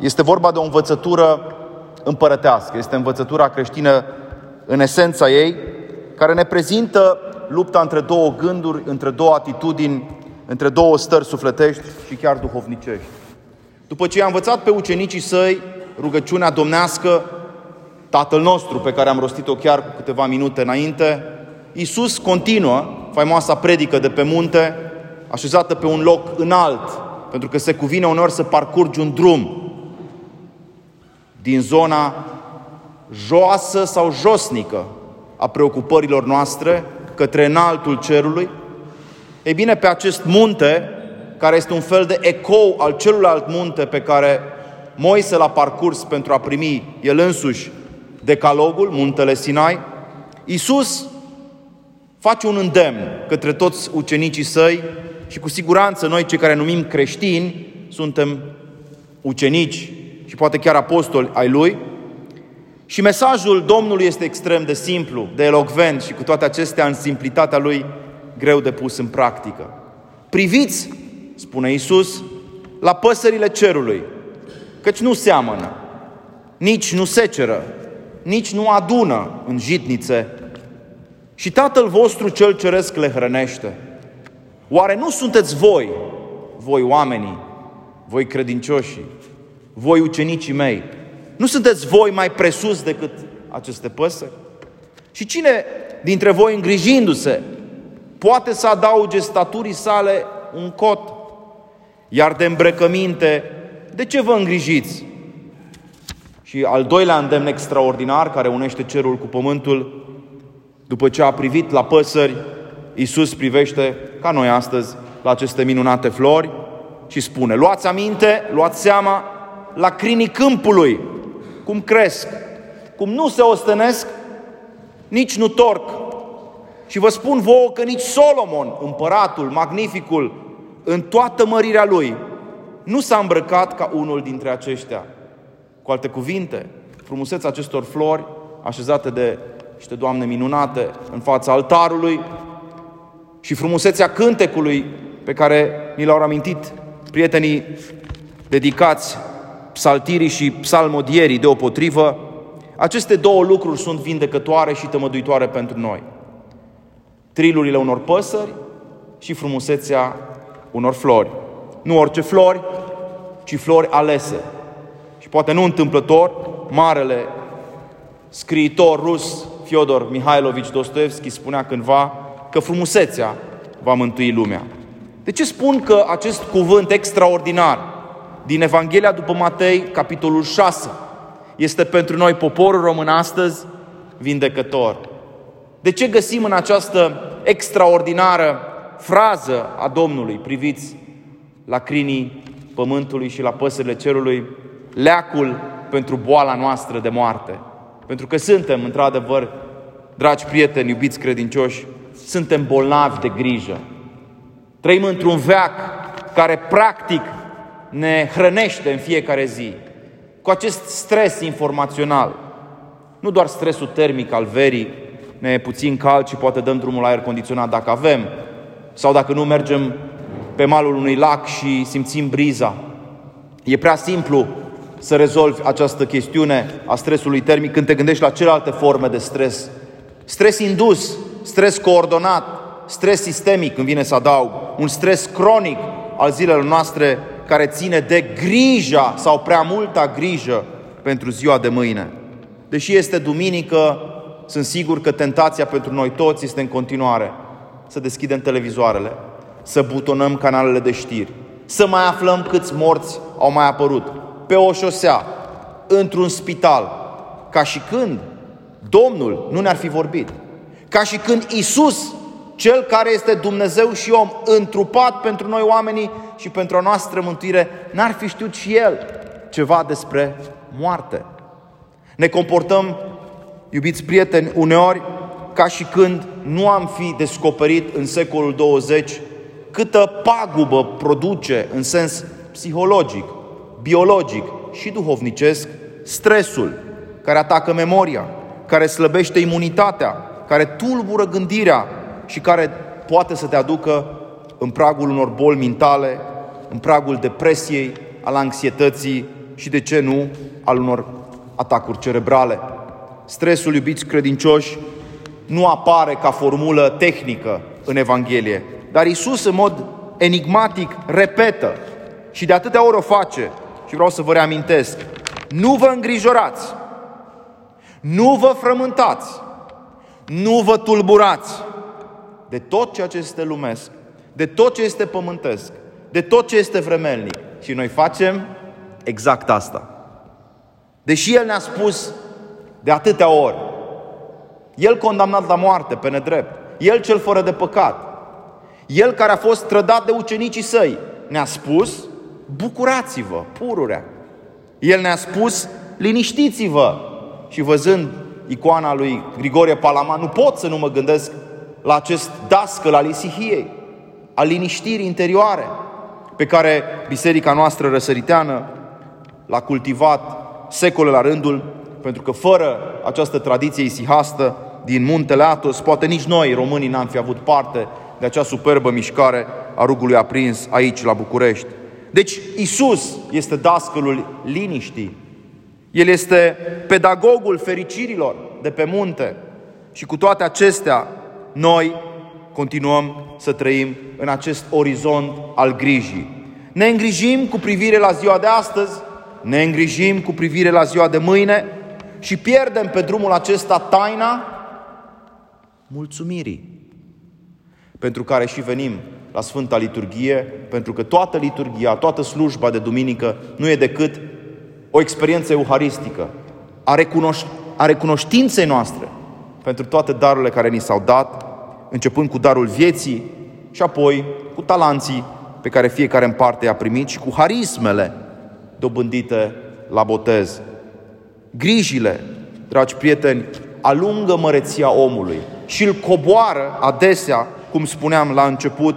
Este vorba de o învățătură împărătească, este învățătura creștină în esența ei, care ne prezintă lupta între două gânduri, între două atitudini, între două stări sufletești și chiar duhovnicești. După ce i-a învățat pe ucenicii săi rugăciunea domnească, Tatăl nostru, pe care am rostit-o chiar cu câteva minute înainte, Iisus continuă faimoasa predică de pe munte, așezată pe un loc înalt, pentru că se cuvine uneori să parcurgi un drum din zona joasă sau josnică a preocupărilor noastre către înaltul cerului. Ei bine, pe acest munte, care este un fel de ecou al celuilalt munte pe care Moise l-a parcurs pentru a primi el însuși decalogul, muntele Sinai, Iisus face un îndemn către toți ucenicii săi și cu siguranță noi cei care numim creștini suntem ucenici și poate chiar apostoli ai lui. Și mesajul Domnului este extrem de simplu, de elocvent și cu toate acestea în simplitatea lui greu de pus în practică. Priviți, spune Isus, la păsările cerului, căci nu seamănă, nici nu seceră, nici nu adună în jitnițe și Tatăl vostru cel ceresc le hrănește. Oare nu sunteți voi, voi oamenii, voi credincioșii, voi ucenicii mei, nu sunteți voi mai presus decât aceste păsări? Și cine dintre voi îngrijindu-se poate să adauge staturii sale un cot? Iar de îmbrăcăminte, de ce vă îngrijiți? Și al doilea îndemn extraordinar care unește cerul cu pământul, după ce a privit la păsări, Iisus privește, ca noi astăzi, la aceste minunate flori și spune, luați aminte, luați seama la crinii câmpului, cum cresc, cum nu se ostenesc, nici nu torc. Și vă spun vouă că nici Solomon, împăratul, magnificul, în toată mărirea lui, nu s-a îmbrăcat ca unul dintre aceștia. Cu alte cuvinte, frumusețea acestor flori, așezate de niște doamne minunate în fața altarului, și frumusețea cântecului pe care ni l-au amintit prietenii dedicați psaltirii și psalmodierii deopotrivă, aceste două lucruri sunt vindecătoare și tămăduitoare pentru noi. Trilurile unor păsări și frumusețea unor flori. Nu orice flori, ci flori alese. Și poate nu întâmplător, marele scriitor rus Fyodor Mihailovici Dostoevski spunea cândva că frumusețea va mântui lumea. De ce spun că acest cuvânt extraordinar din Evanghelia după Matei, capitolul 6, este pentru noi, poporul român astăzi, vindecător? De ce găsim în această extraordinară frază a Domnului, priviți la crinii pământului și la păsările cerului, leacul pentru boala noastră de moarte? Pentru că suntem, într-adevăr, dragi prieteni, iubiți credincioși, suntem bolnavi de grijă. Trăim într-un veac care practic ne hrănește în fiecare zi cu acest stres informațional. Nu doar stresul termic al verii, ne e puțin cald și poate dăm drumul la aer condiționat dacă avem, sau dacă nu mergem pe malul unui lac și simțim briza. E prea simplu să rezolvi această chestiune a stresului termic când te gândești la celelalte forme de stres. Stres indus, stres coordonat, stres sistemic, când vine să adaug, un stres cronic al zilelor noastre care ține de grija sau prea multa grijă pentru ziua de mâine. Deși este duminică, sunt sigur că tentația pentru noi toți este în continuare să deschidem televizoarele, să butonăm canalele de știri, să mai aflăm câți morți au mai apărut pe o șosea, într-un spital, ca și când Domnul nu ne-ar fi vorbit. Ca și când Isus, Cel care este Dumnezeu și om, întrupat pentru noi oamenii și pentru a noastră mântuire, n-ar fi știut și El ceva despre moarte. Ne comportăm, iubiți prieteni, uneori ca și când nu am fi descoperit în secolul 20 câtă pagubă produce în sens psihologic, biologic și duhovnicesc stresul care atacă memoria, care slăbește imunitatea, care tulbură gândirea și care poate să te aducă în pragul unor boli mentale, în pragul depresiei, al anxietății și de ce nu al unor atacuri cerebrale. Stresul, iubiți credincioși, nu apare ca formulă tehnică în Evanghelie, dar Isus în mod enigmatic repetă și de atâtea ori o face și vreau să vă reamintesc. Nu vă îngrijorați, nu vă frământați, nu vă tulburați de tot ceea ce este lumesc, de tot ce este pământesc, de tot ce este vremelnic. Și noi facem exact asta. Deși El ne-a spus de atâtea ori, El condamnat la moarte pe nedrept, El cel fără de păcat, El care a fost trădat de ucenicii săi, ne-a spus, bucurați-vă, pururea. El ne-a spus, liniștiți-vă. Și văzând icoana lui Grigorie Palama, nu pot să nu mă gândesc la acest dascăl al isihiei, al liniștirii interioare, pe care biserica noastră răsăriteană l-a cultivat secole la rândul, pentru că fără această tradiție isihastă din muntele Atos, poate nici noi, românii, n-am fi avut parte de acea superbă mișcare a rugului aprins aici, la București. Deci, Isus este dascălul liniștii. El este pedagogul fericirilor de pe munte. Și cu toate acestea, noi continuăm să trăim în acest orizont al grijii. Ne îngrijim cu privire la ziua de astăzi, ne îngrijim cu privire la ziua de mâine și pierdem pe drumul acesta taina mulțumirii pentru care și venim la Sfânta Liturghie, pentru că toată liturghia, toată slujba de duminică nu e decât o experiență euharistică a, recunoș- a recunoștinței noastre pentru toate darurile care ni s-au dat, începând cu darul vieții și apoi cu talanții pe care fiecare în parte i-a primit și cu harismele dobândite la botez. Grijile, dragi prieteni, alungă măreția omului și îl coboară adesea, cum spuneam la început,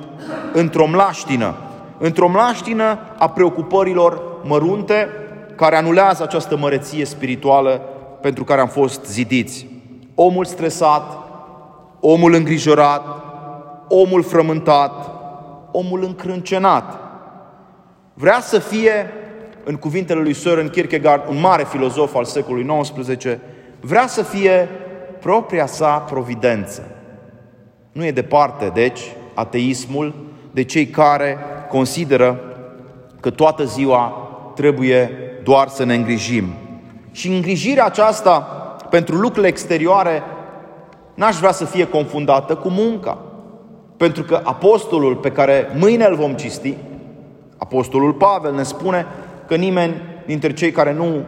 într-o mlaștină, într-o mlaștină a preocupărilor mărunte care anulează această măreție spirituală pentru care am fost zidiți. Omul stresat, omul îngrijorat, omul frământat, omul încrâncenat. Vrea să fie, în cuvintele lui Søren Kierkegaard, un mare filozof al secolului XIX, vrea să fie propria sa providență. Nu e departe, deci, ateismul de cei care consideră că toată ziua trebuie doar să ne îngrijim. Și îngrijirea aceasta pentru lucrurile exterioare n-aș vrea să fie confundată cu munca. Pentru că apostolul pe care mâine îl vom cisti, apostolul Pavel ne spune că nimeni dintre cei care nu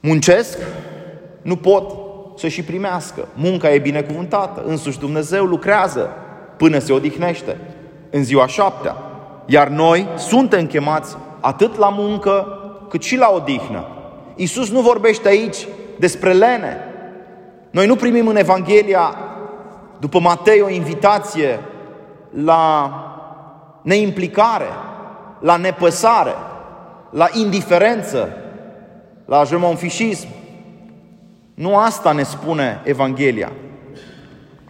muncesc nu pot să și primească. Munca e binecuvântată, însuși Dumnezeu lucrează până se odihnește în ziua șaptea. Iar noi suntem chemați atât la muncă cât și la odihnă. Iisus nu vorbește aici despre lene. Noi nu primim în Evanghelia, după Matei, o invitație la neimplicare, la nepăsare, la indiferență, la jemonfișism. Nu asta ne spune Evanghelia.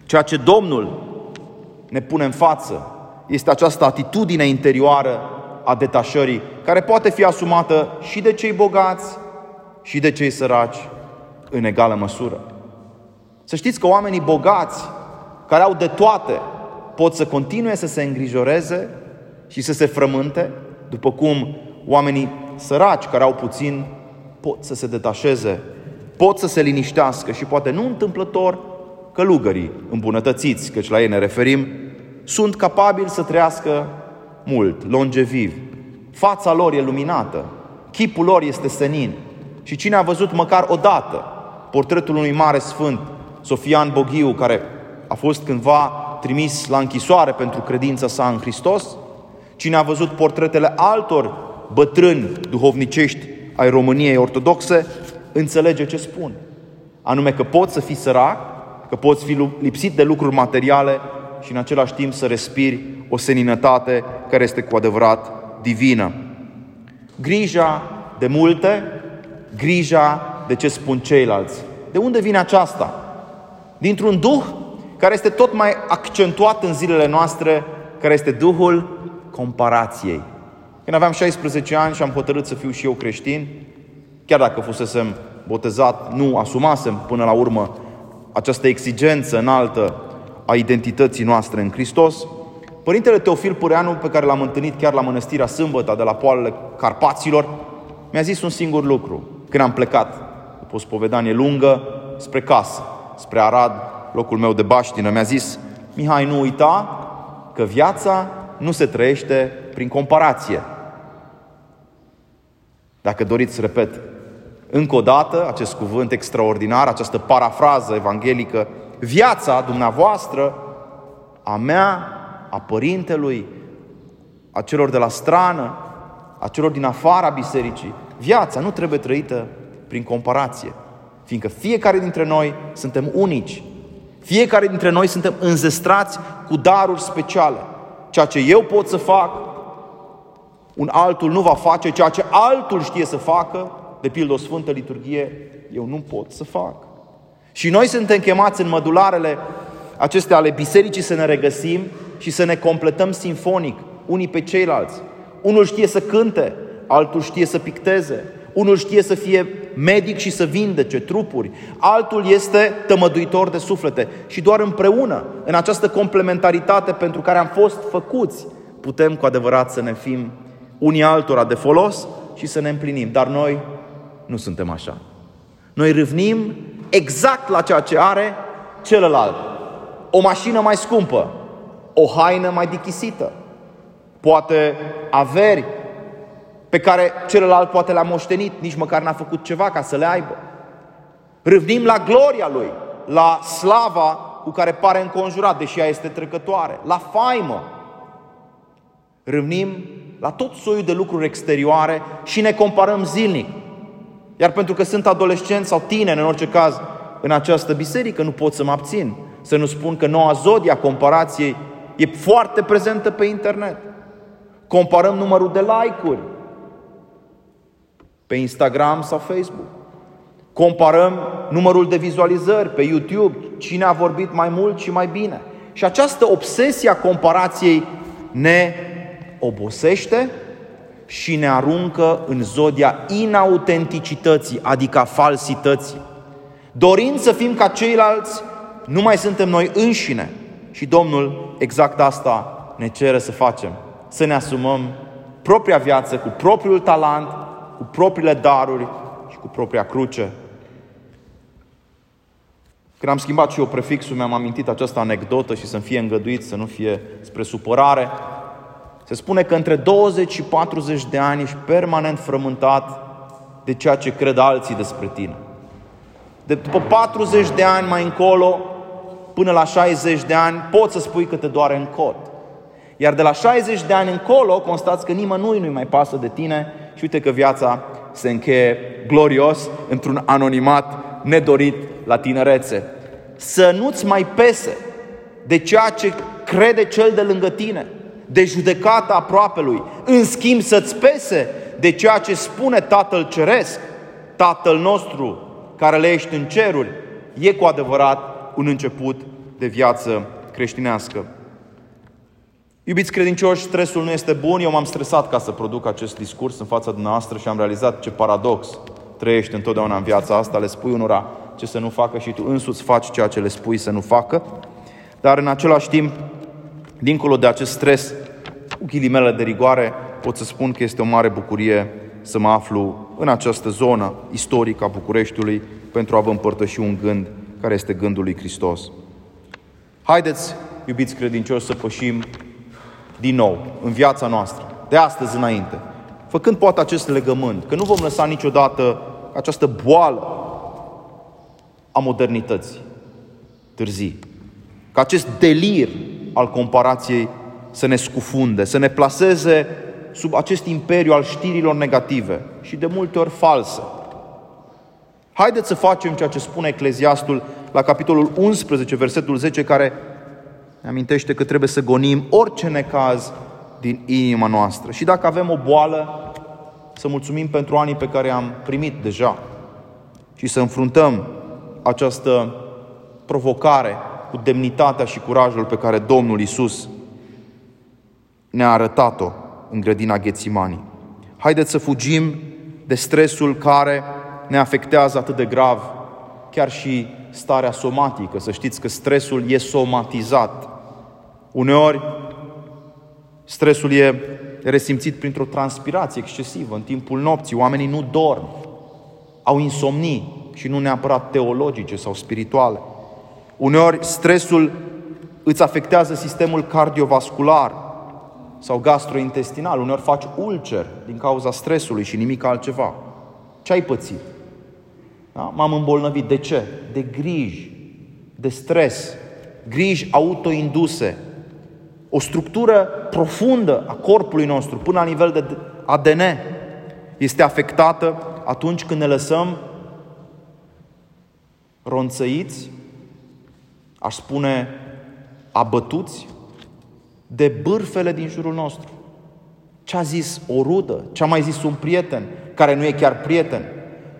Ceea ce Domnul ne pune în față este această atitudine interioară a detașării, care poate fi asumată și de cei bogați și de cei săraci în egală măsură. Să știți că oamenii bogați, care au de toate, pot să continue să se îngrijoreze și să se frământe, după cum oamenii săraci, care au puțin, pot să se detașeze, pot să se liniștească și poate nu întâmplător călugării îmbunătățiți, căci la ei ne referim, sunt capabili să trăiască mult, longeviv. Fața lor e luminată, chipul lor este senin. Și cine a văzut măcar o dată portretul unui mare sfânt, Sofian Boghiu, care a fost cândva trimis la închisoare pentru credința sa în Hristos, cine a văzut portretele altor bătrâni duhovnicești ai României ortodoxe, înțelege ce spun. Anume că poți să fii sărac, că poți fi lipsit de lucruri materiale și în același timp să respiri o seninătate care este cu adevărat divină. Grija de multe, grija de ce spun ceilalți. De unde vine aceasta? Dintr-un duh care este tot mai accentuat în zilele noastre, care este duhul comparației. Când aveam 16 ani și am hotărât să fiu și eu creștin, chiar dacă fusesem botezat, nu asumasem până la urmă această exigență înaltă a identității noastre în Hristos, Părintele Teofil Pureanu, pe care l-am întâlnit chiar la Mănăstirea Sâmbătă de la poalele Carpaților, mi-a zis un singur lucru când am plecat, după o spovedanie lungă, spre casă, spre Arad, locul meu de baștină. Mi-a zis, Mihai, nu uita că viața nu se trăiește prin comparație. Dacă doriți, repet, încă o dată acest cuvânt extraordinar, această parafrază evanghelică, viața dumneavoastră, a mea, a părintelui, a celor de la strană, a celor din afara bisericii, viața nu trebuie trăită prin comparație, fiindcă fiecare dintre noi suntem unici. Fiecare dintre noi suntem înzestrați cu daruri speciale. Ceea ce eu pot să fac, un altul nu va face, ceea ce altul știe să facă, de pildă o Sfântă Liturghie, eu nu pot să fac. Și noi suntem chemați în mădularele acestea ale bisericii să ne regăsim și să ne completăm sinfonic, unii pe ceilalți. Unul știe să cânte, altul știe să picteze, unul știe să fie medic și să vindece trupuri, altul este tămăduitor de suflete. Și doar împreună, în această complementaritate pentru care am fost făcuți, putem cu adevărat să ne fim unii altora de folos și să ne împlinim. Dar noi nu suntem așa. Noi râvnim exact la ceea ce are celălalt. O mașină mai scumpă, o haină mai dichisită, poate averi pe care celălalt poate le-a moștenit, nici măcar n-a făcut ceva ca să le aibă. Râvnim la gloria lui, la slava cu care pare înconjurat, deși ea este trecătoare, la faimă. Râvnim la tot soiul de lucruri exterioare și ne comparăm zilnic. Iar pentru că sunt adolescenți sau tineri, în orice caz, în această biserică, nu pot să mă abțin să nu spun că noua zodia comparației e foarte prezentă pe internet. Comparăm numărul de like-uri pe Instagram sau Facebook. Comparăm numărul de vizualizări pe YouTube, cine a vorbit mai mult și mai bine. Și această obsesie a comparației ne obosește și ne aruncă în zodia inautenticității, adică a falsității. Dorind să fim ca ceilalți, nu mai suntem noi înșine. Și Domnul exact asta ne cere să facem. Să ne asumăm propria viață cu propriul talent, cu propriile daruri și cu propria cruce. Când am schimbat și eu prefixul, mi-am amintit această anecdotă și să-mi fie îngăduit, să nu fie spre supărare. Se spune că între 20 și 40 de ani ești permanent frământat de ceea ce cred alții despre tine. De după 40 de ani mai încolo, până la 60 de ani, poți să spui că te doare în cot. Iar de la 60 de ani încolo, constați că nimănui nu-i mai pasă de tine și uite că viața se încheie glorios într-un anonimat nedorit la tinerețe. Să nu-ți mai pese de ceea ce crede cel de lângă tine, de judecata aproapelui. În schimb să-ți pese de ceea ce spune Tatăl Ceresc, Tatăl nostru care le ești în ceruri, e cu adevărat un început de viață creștinească. Iubiți credincioși, stresul nu este bun. Eu m-am stresat ca să produc acest discurs în fața dumneavoastră și am realizat ce paradox trăiești întotdeauna în viața asta. Le spui unora ce să nu facă și tu însuți faci ceea ce le spui să nu facă. Dar în același timp, dincolo de acest stres, cu ghilimele de rigoare, pot să spun că este o mare bucurie să mă aflu în această zonă istorică a Bucureștiului pentru a vă împărtăși un gând care este gândul lui Hristos. Haideți, iubiți credincioși, să pășim din nou în viața noastră, de astăzi înainte, făcând poate acest legământ, că nu vom lăsa niciodată această boală a modernității târzii, ca acest delir al comparației să ne scufunde, să ne plaseze sub acest imperiu al știrilor negative și de multe ori false. Haideți să facem ceea ce spune Ecleziastul la capitolul 11, versetul 10, care ne amintește că trebuie să gonim orice necaz din inima noastră. Și dacă avem o boală, să mulțumim pentru anii pe care am primit deja și să înfruntăm această provocare cu demnitatea și curajul pe care Domnul Isus ne-a arătat-o în grădina Ghețimanii. Haideți să fugim de stresul care ne afectează atât de grav, chiar și starea somatică. Să știți că stresul e somatizat. Uneori, stresul e resimțit printr-o transpirație excesivă în timpul nopții. Oamenii nu dorm, au insomnii și nu neapărat teologice sau spirituale. Uneori, stresul îți afectează sistemul cardiovascular sau gastrointestinal. Uneori faci ulcer din cauza stresului și nimic altceva. Ce ai pățit? Da? M-am îmbolnăvit. De ce? De griji, de stres, griji autoinduse. O structură profundă a corpului nostru, până la nivel de ADN, este afectată atunci când ne lăsăm ronțăiți, aș spune abătuți de bârfele din jurul nostru. Ce a zis o rudă, ce a mai zis un prieten, care nu e chiar prieten,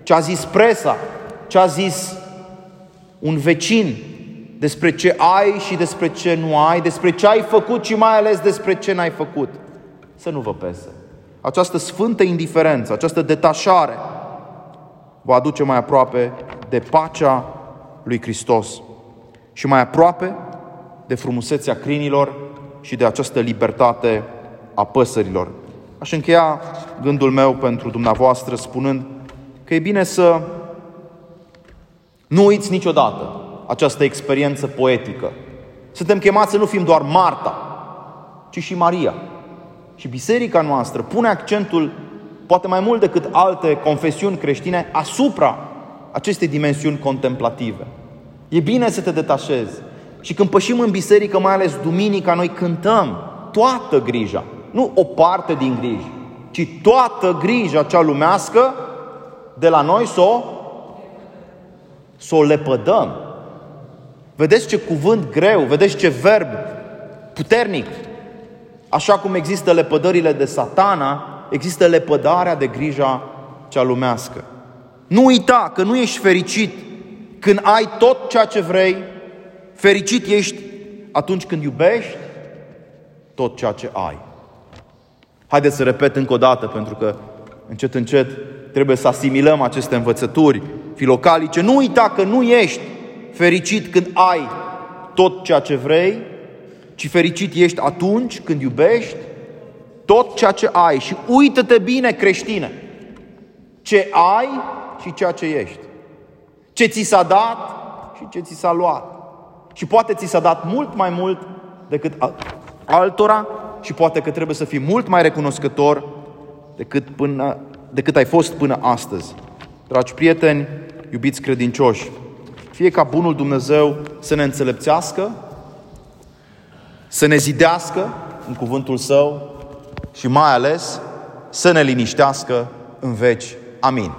ce a zis presa, ce a zis un vecin despre ce ai și despre ce nu ai, despre ce ai făcut și mai ales despre ce n-ai făcut. Să nu vă pese. Această sfântă indiferență, această detașare vă aduce mai aproape de pacea lui Hristos și mai aproape de frumusețea crinilor și de această libertate a păsărilor. Aș încheia gândul meu pentru dumneavoastră spunând că e bine să nu uiți niciodată această experiență poetică. Suntem chemați să nu fim doar Marta, ci și Maria. Și biserica noastră pune accentul, poate mai mult decât alte confesiuni creștine, asupra acestei dimensiuni contemplative. E bine să te detașezi. Și când pășim în biserică, mai ales duminica, noi cântăm toată grija. Nu o parte din griji, ci toată grija cea lumească de la noi să o, să o lepădăm. Vedeți ce cuvânt greu, vedeți ce verb puternic. Așa cum există lepădările de satana, există lepădarea de grija cea lumească. Nu uita că nu ești fericit când ai tot ceea ce vrei, fericit ești atunci când iubești tot ceea ce ai. Haideți să repet încă o dată, pentru că încet, încet trebuie să asimilăm aceste învățături filocalice. Nu uita că nu ești fericit când ai tot ceea ce vrei, ci fericit ești atunci când iubești tot ceea ce ai. Și uită-te bine, creștine, ce ai și ceea ce ești. Ce ți s-a dat și ce ți s-a luat. Și poate ți s-a dat mult mai mult decât altora și poate că trebuie să fii mult mai recunoscător decât, până, decât ai fost până astăzi. Dragi prieteni, iubiți credincioși, fie ca bunul Dumnezeu să ne înțelepțească, să ne zidească în cuvântul Său și mai ales să ne liniștească în veci. Amin.